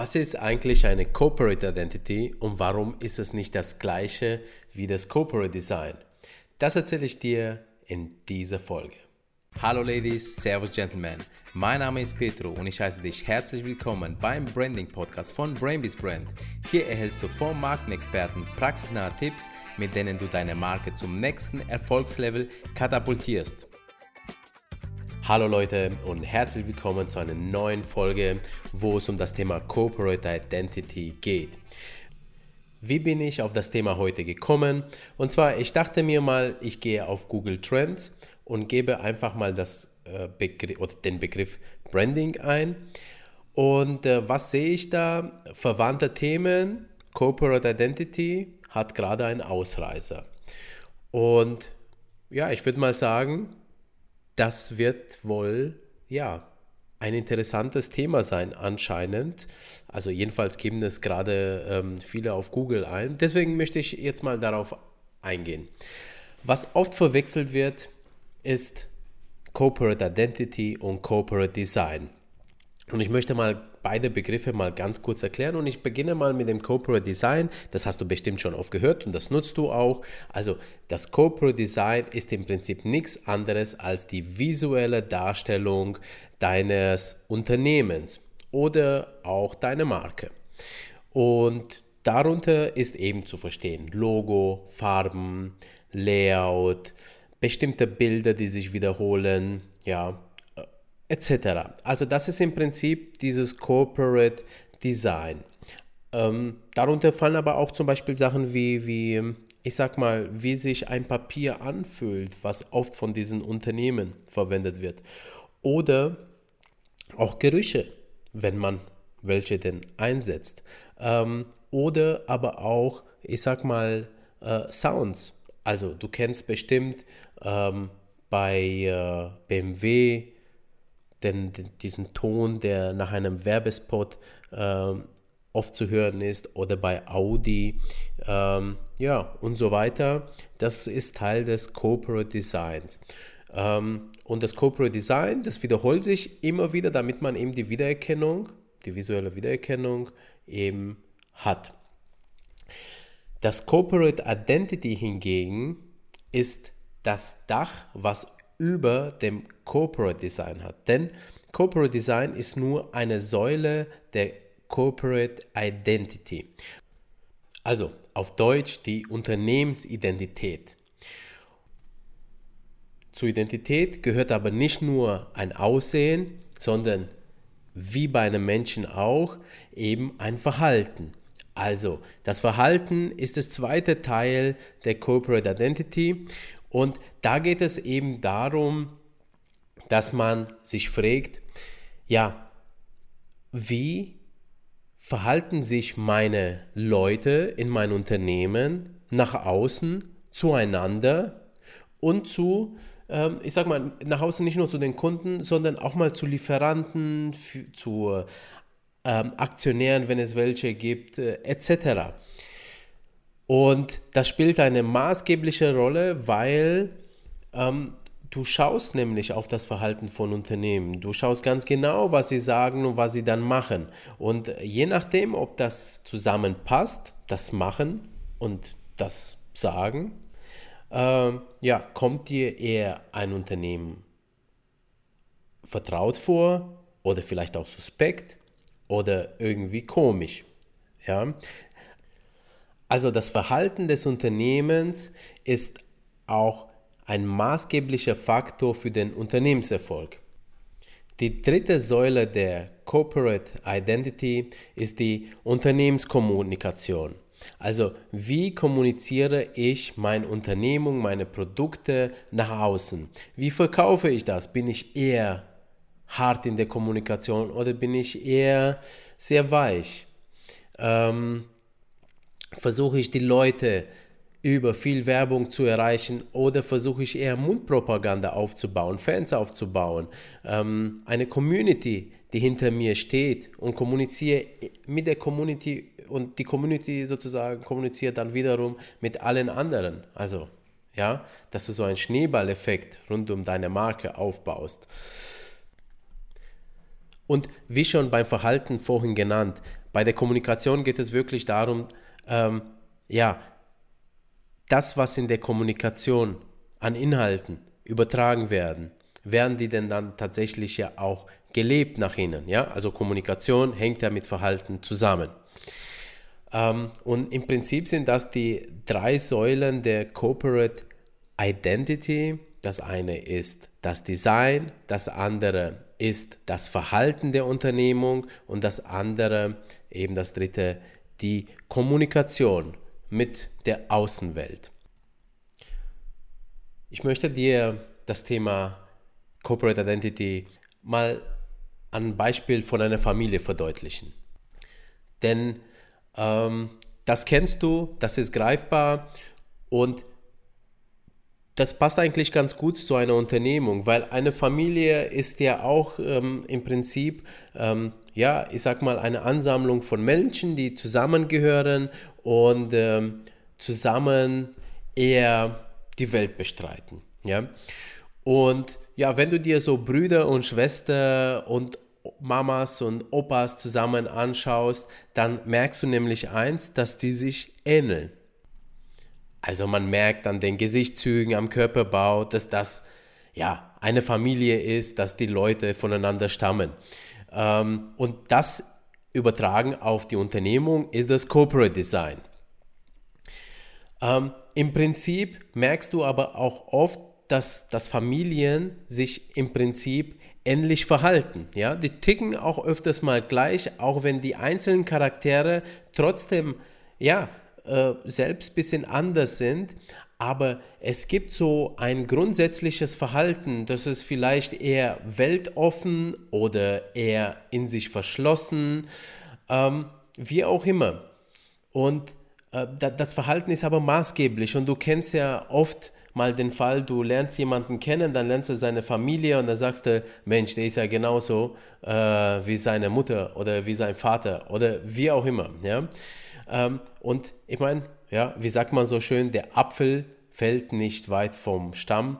Was ist eigentlich eine Corporate Identity und warum ist es nicht das gleiche wie das Corporate Design? Das erzähle ich dir in dieser Folge. Hallo Ladies, Servus Gentlemen. Mein Name ist Petro und ich heiße dich herzlich willkommen beim Branding Podcast von Brainbees Brand. Hier erhältst du vom Markenexperten praxisnahe Tipps, mit denen du deine Marke zum nächsten Erfolgslevel katapultierst. Hallo Leute und herzlich willkommen zu einer neuen Folge, wo es um das Thema Corporate Identity geht. Wie bin ich auf das Thema heute gekommen? Und zwar, ich dachte mir mal, ich gehe auf Google Trends und gebe einfach mal das, äh, oder den Begriff Branding ein. Und äh, was sehe ich da? Verwandte Themen, Corporate Identity hat gerade einen Ausreißer. Und ja, ich würde mal sagen, das wird wohl, ja, ein interessantes Thema sein anscheinend. Also jedenfalls geben es gerade ähm, viele auf Google ein. Deswegen möchte ich jetzt mal darauf eingehen. Was oft verwechselt wird, ist Corporate Identity und Corporate Design. Und ich möchte mal beide Begriffe mal ganz kurz erklären und ich beginne mal mit dem Corporate Design. Das hast du bestimmt schon oft gehört und das nutzt du auch. Also das Corporate Design ist im Prinzip nichts anderes als die visuelle Darstellung deines Unternehmens oder auch deiner Marke. Und darunter ist eben zu verstehen Logo, Farben, Layout, bestimmte Bilder, die sich wiederholen, ja, etc. Also das ist im Prinzip dieses Corporate Design. Ähm, darunter fallen aber auch zum Beispiel Sachen wie, wie, ich sag mal, wie sich ein Papier anfühlt, was oft von diesen Unternehmen verwendet wird. Oder auch Gerüche, wenn man welche denn einsetzt. Ähm, oder aber auch, ich sag mal, äh, Sounds. Also du kennst bestimmt ähm, bei äh, BMW den, diesen Ton, der nach einem Werbespot ähm, oft zu hören ist oder bei Audi, ähm, ja, und so weiter. Das ist Teil des Corporate Designs. Ähm, und das Corporate Design, das wiederholt sich immer wieder, damit man eben die Wiedererkennung, die visuelle Wiedererkennung eben hat. Das Corporate Identity hingegen ist das Dach, was über dem Corporate Design hat. Denn Corporate Design ist nur eine Säule der Corporate Identity. Also auf Deutsch die Unternehmensidentität. Zur Identität gehört aber nicht nur ein Aussehen, sondern wie bei einem Menschen auch eben ein Verhalten. Also, das Verhalten ist das zweite Teil der Corporate Identity und da geht es eben darum, dass man sich fragt, ja, wie verhalten sich meine Leute in meinem Unternehmen nach außen zueinander und zu, ähm, ich sag mal, nach außen nicht nur zu den Kunden, sondern auch mal zu Lieferanten, zu ähm, Aktionären, wenn es welche gibt, äh, etc. Und das spielt eine maßgebliche Rolle, weil ähm, du schaust nämlich auf das Verhalten von Unternehmen. Du schaust ganz genau, was sie sagen und was sie dann machen. Und je nachdem, ob das zusammenpasst, das Machen und das Sagen, äh, ja, kommt dir eher ein Unternehmen vertraut vor oder vielleicht auch suspekt oder irgendwie komisch. Ja, also das Verhalten des Unternehmens ist auch ein maßgeblicher Faktor für den Unternehmenserfolg. Die dritte Säule der Corporate Identity ist die Unternehmenskommunikation. Also wie kommuniziere ich meine Unternehmung, meine Produkte nach außen? Wie verkaufe ich das? Bin ich eher hart in der Kommunikation oder bin ich eher sehr weich? Ähm, versuche ich die Leute über viel Werbung zu erreichen oder versuche ich eher Mundpropaganda aufzubauen, Fans aufzubauen, ähm, eine Community, die hinter mir steht und kommuniziere mit der Community und die Community sozusagen kommuniziert dann wiederum mit allen anderen. Also, ja, dass du so einen Schneeballeffekt rund um deine Marke aufbaust. Und wie schon beim Verhalten vorhin genannt, Bei der Kommunikation geht es wirklich darum, ähm, ja, das, was in der Kommunikation an Inhalten übertragen werden, werden die denn dann tatsächlich ja auch gelebt nach innen. Ja? Also Kommunikation hängt ja mit Verhalten zusammen. Ähm, und im Prinzip sind das die drei Säulen der Corporate Identity. Das eine ist das Design, das andere ist das Verhalten der Unternehmung und das andere, eben das dritte, die Kommunikation mit der Außenwelt. Ich möchte dir das Thema Corporate Identity mal an Beispiel von einer Familie verdeutlichen. Denn ähm, das kennst du, das ist greifbar und das passt eigentlich ganz gut zu einer Unternehmung, weil eine Familie ist ja auch ähm, im Prinzip, ähm, ja, ich sag mal, eine Ansammlung von Menschen, die zusammengehören und ähm, zusammen eher die Welt bestreiten. Ja? Und ja, wenn du dir so Brüder und Schwestern und Mamas und Opas zusammen anschaust, dann merkst du nämlich eins, dass die sich ähneln. Also man merkt an den Gesichtszügen, am Körperbau, dass das ja eine Familie ist, dass die Leute voneinander stammen. Ähm, und das übertragen auf die Unternehmung ist das Corporate Design. Ähm, Im Prinzip merkst du aber auch oft, dass, dass Familien sich im Prinzip ähnlich verhalten. Ja? Die ticken auch öfters mal gleich, auch wenn die einzelnen Charaktere trotzdem ja, äh, selbst ein bisschen anders sind. Aber es gibt so ein grundsätzliches Verhalten, das ist vielleicht eher weltoffen oder eher in sich verschlossen, ähm, wie auch immer. Und äh, das Verhalten ist aber maßgeblich und du kennst ja oft mal den Fall, du lernst jemanden kennen, dann lernst du seine Familie und dann sagst du, Mensch, der ist ja genauso äh, wie seine Mutter oder wie sein Vater oder wie auch immer. Ja? Ähm, und ich meine, ja, wie sagt man so schön, der Apfel fällt nicht weit vom Stamm,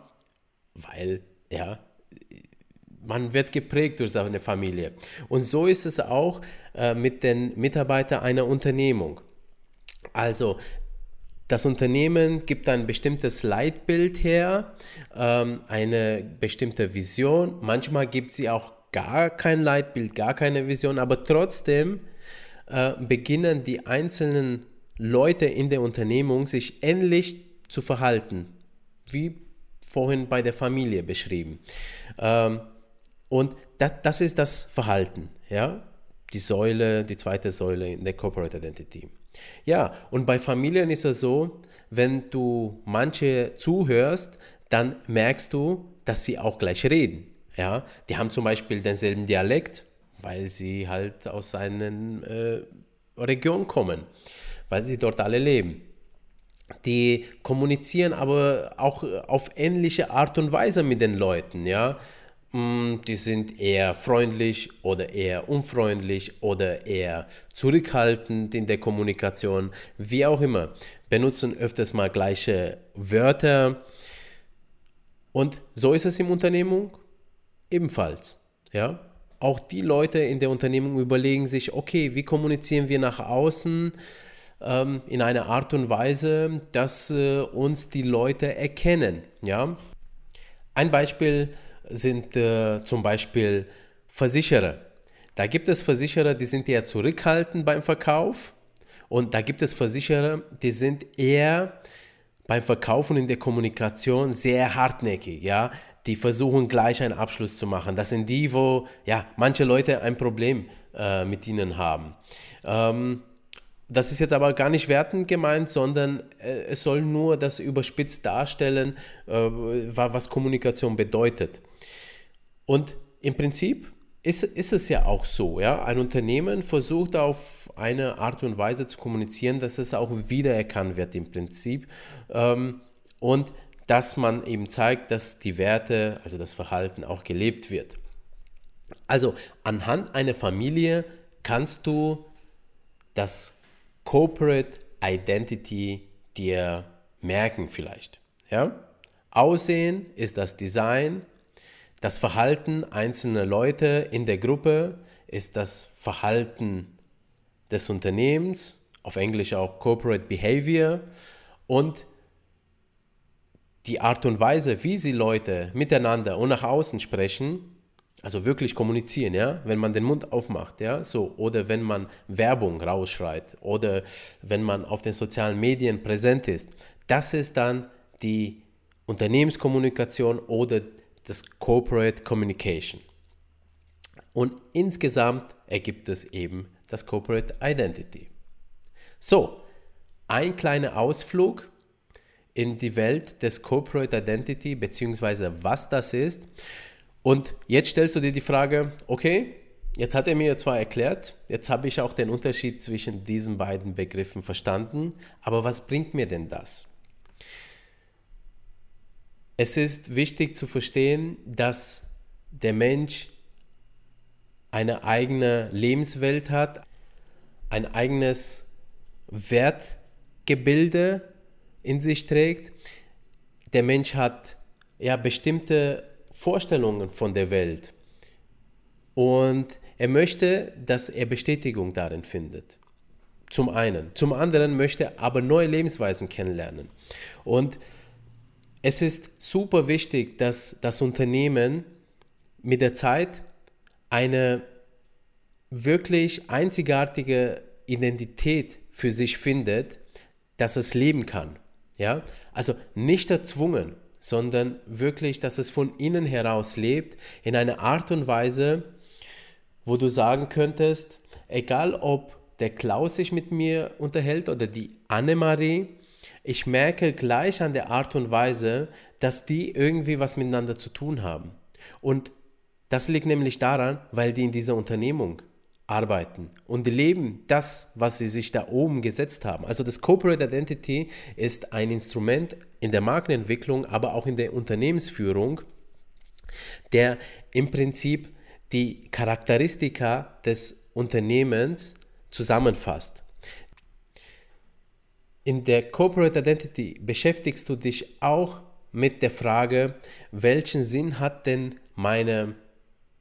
weil, ja, man wird geprägt durch seine Familie. Und so ist es auch äh, mit den Mitarbeitern einer Unternehmung. Also das Unternehmen gibt ein bestimmtes Leitbild her, ähm, eine bestimmte Vision. Manchmal gibt sie auch gar kein Leitbild, gar keine Vision, aber trotzdem äh, beginnen die einzelnen Leute in der Unternehmung sich ähnlich zu verhalten, wie vorhin bei der Familie beschrieben. Ähm, und das, das ist das Verhalten, ja, die Säule, die zweite Säule in der Corporate Identity. Ja, und bei Familien ist es so, wenn du manche zuhörst, dann merkst du, dass sie auch gleich reden. Ja, die haben zum Beispiel denselben Dialekt, weil sie halt aus einer äh, Region kommen, weil sie dort alle leben. Die kommunizieren aber auch auf ähnliche Art und Weise mit den Leuten, ja. Mm, die sind eher freundlich oder eher unfreundlich oder eher zurückhaltend in der Kommunikation, wie auch immer, benutzen öfters mal gleiche Wörter. Und so ist es im Unternehmung ebenfalls. Ja? Auch die Leute in der Unternehmung überlegen sich, okay, wie kommunizieren wir nach außen ähm, in einer Art und Weise, dass äh, uns die Leute erkennen. Ja? Ein Beispiel sind äh, zum Beispiel Versicherer. Da gibt es Versicherer, die sind eher zurückhaltend beim Verkauf und da gibt es Versicherer, die sind eher beim Verkauf und in der Kommunikation sehr hartnäckig, ja. Die versuchen gleich einen Abschluss zu machen. Das sind die, wo ja manche Leute ein Problem äh, mit ihnen haben. Ähm, das ist jetzt aber gar nicht wertend gemeint, sondern äh, es soll nur das überspitzt darstellen, äh, was Kommunikation bedeutet. Und im Prinzip ist, ist es ja auch so, ja. Ein Unternehmen versucht auf eine Art und Weise zu kommunizieren, dass es auch wiedererkannt wird im Prinzip. Ähm, und dass man eben zeigt, dass die Werte, also das Verhalten auch gelebt wird. Also anhand einer Familie kannst du das Corporate Identity dir merken vielleicht. Ja? Aussehen ist das Design, das Verhalten einzelner Leute in der Gruppe ist das Verhalten des Unternehmens, auf Englisch auch Corporate Behavior und die Art und Weise, wie sie Leute miteinander und nach außen sprechen, also wirklich kommunizieren, ja, wenn man den Mund aufmacht, ja, so, oder wenn man Werbung rausschreit oder wenn man auf den sozialen Medien präsent ist, das ist dann die Unternehmenskommunikation oder das Corporate Communication. Und insgesamt ergibt es eben das Corporate Identity. So, ein kleiner Ausflug in die Welt des Corporate Identity, beziehungsweise was das ist. Und jetzt stellst du dir die Frage, okay, jetzt hat er mir zwar erklärt, jetzt habe ich auch den Unterschied zwischen diesen beiden Begriffen verstanden, aber was bringt mir denn das? Es ist wichtig zu verstehen, dass der Mensch eine eigene Lebenswelt hat, ein eigenes Wertgebilde in sich trägt. Der Mensch hat ja bestimmte Vorstellungen von der Welt und er möchte, dass er Bestätigung darin findet. Zum einen. Zum anderen möchte er aber neue Lebensweisen kennenlernen. Und es ist super wichtig, dass das Unternehmen mit der Zeit eine wirklich einzigartige Identität für sich findet, dass es leben kann. Ja? Also nicht erzwungen, sondern wirklich, dass es von innen heraus lebt, in einer Art und Weise, wo du sagen könntest, egal ob der Klaus sich mit mir unterhält oder die Annemarie, ich merke gleich an der Art und Weise, dass die irgendwie was miteinander zu tun haben. Und das liegt nämlich daran, weil die in dieser Unternehmung arbeiten und leben das, was sie sich da oben gesetzt haben. Also das Corporate Identity ist ein Instrument in der Markenentwicklung, aber auch in der Unternehmensführung, der im Prinzip die Charakteristika des Unternehmens zusammenfasst. In der Corporate Identity beschäftigst du dich auch mit der Frage, welchen Sinn hat denn meine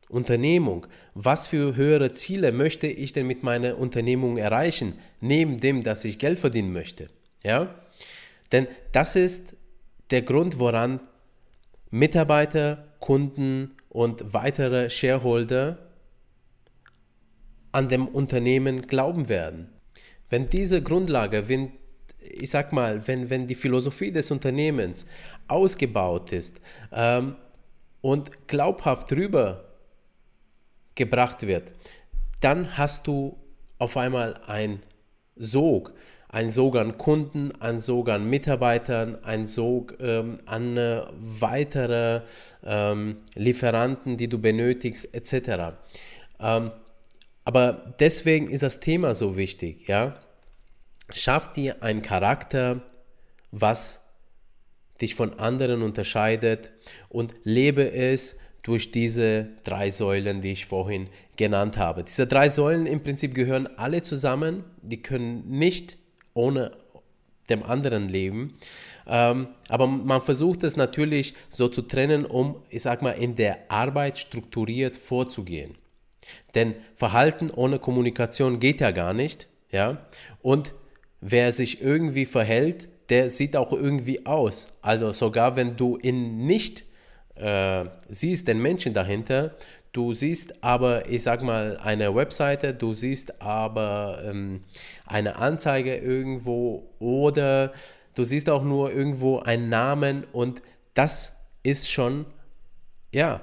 Unternehmung. Was für höhere Ziele möchte ich denn mit meiner Unternehmung erreichen, neben dem, dass ich Geld verdienen möchte? Ja? Denn das ist der Grund, woran Mitarbeiter, Kunden und weitere Shareholder an dem Unternehmen glauben werden. Wenn diese Grundlage, wenn, ich sag mal, wenn, wenn die Philosophie des Unternehmens ausgebaut ist ähm, und glaubhaft rüber gebracht wird, dann hast du auf einmal ein Sog, ein Sog an Kunden, ein Sog an Mitarbeitern, ein Sog ähm, an äh, weitere ähm, Lieferanten, die du benötigst, etc. Ähm, aber deswegen ist das Thema so wichtig, ja. Schaff dir einen Charakter, was dich von anderen unterscheidet und lebe es durch diese drei Säulen, die ich vorhin genannt habe. Diese drei Säulen im Prinzip gehören alle zusammen, die können nicht ohne dem anderen leben. Ähm, aber man versucht es natürlich so zu trennen, um, ich sag mal, in der Arbeit strukturiert vorzugehen. Denn Verhalten ohne Kommunikation geht ja gar nicht, ja. Und wer sich irgendwie verhält, der sieht auch irgendwie aus. Also sogar wenn du ihn nicht äh, siehst den Menschen dahinter, du siehst aber, ich sag mal, eine Webseite, du siehst aber ähm, eine Anzeige irgendwo oder du siehst auch nur irgendwo einen Namen und das ist schon, ja,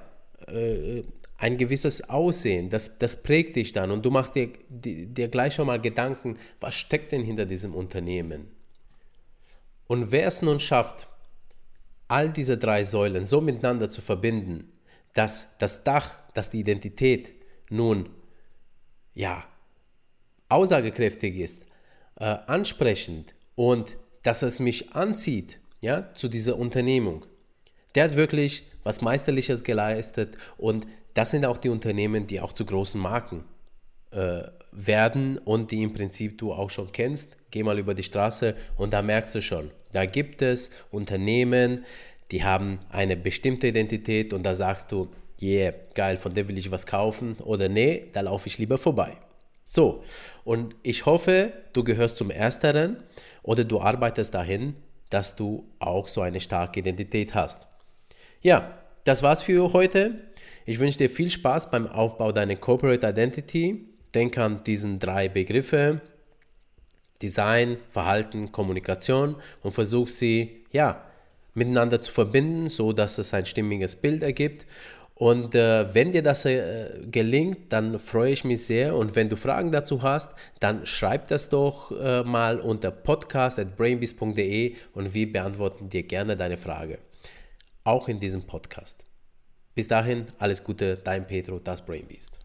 äh, ein gewisses Aussehen, das, das prägt dich dann und du machst dir, dir gleich schon mal Gedanken, was steckt denn hinter diesem Unternehmen? Und wer es nun schafft, all diese drei Säulen so miteinander zu verbinden, dass das Dach, dass die Identität nun ja aussagekräftig ist, äh, ansprechend und dass es mich anzieht, ja, zu dieser Unternehmung. Der hat wirklich was Meisterliches geleistet und das sind auch die Unternehmen, die auch zu großen Marken äh, werden und die im Prinzip du auch schon kennst. Geh mal über die Straße und da merkst du schon, da gibt es Unternehmen, die haben eine bestimmte Identität und da sagst du, yeah, geil, von der will ich was kaufen oder nee, da laufe ich lieber vorbei. So, und ich hoffe, du gehörst zum Ersteren oder du arbeitest dahin, dass du auch so eine starke Identität hast. Ja, das war's für heute. Ich wünsche dir viel Spaß beim Aufbau deiner Corporate Identity. Denk an diesen drei Begriffe. Design, Verhalten, Kommunikation und versuch sie ja miteinander zu verbinden, so dass es ein stimmiges Bild ergibt. Und äh, wenn dir das äh, gelingt, dann freue ich mich sehr. Und wenn du Fragen dazu hast, dann schreib das doch äh, mal unter podcast.brainbeast.de und wir beantworten dir gerne deine Frage. Auch in diesem Podcast. Bis dahin, alles Gute, dein Pedro, das Brainbeast.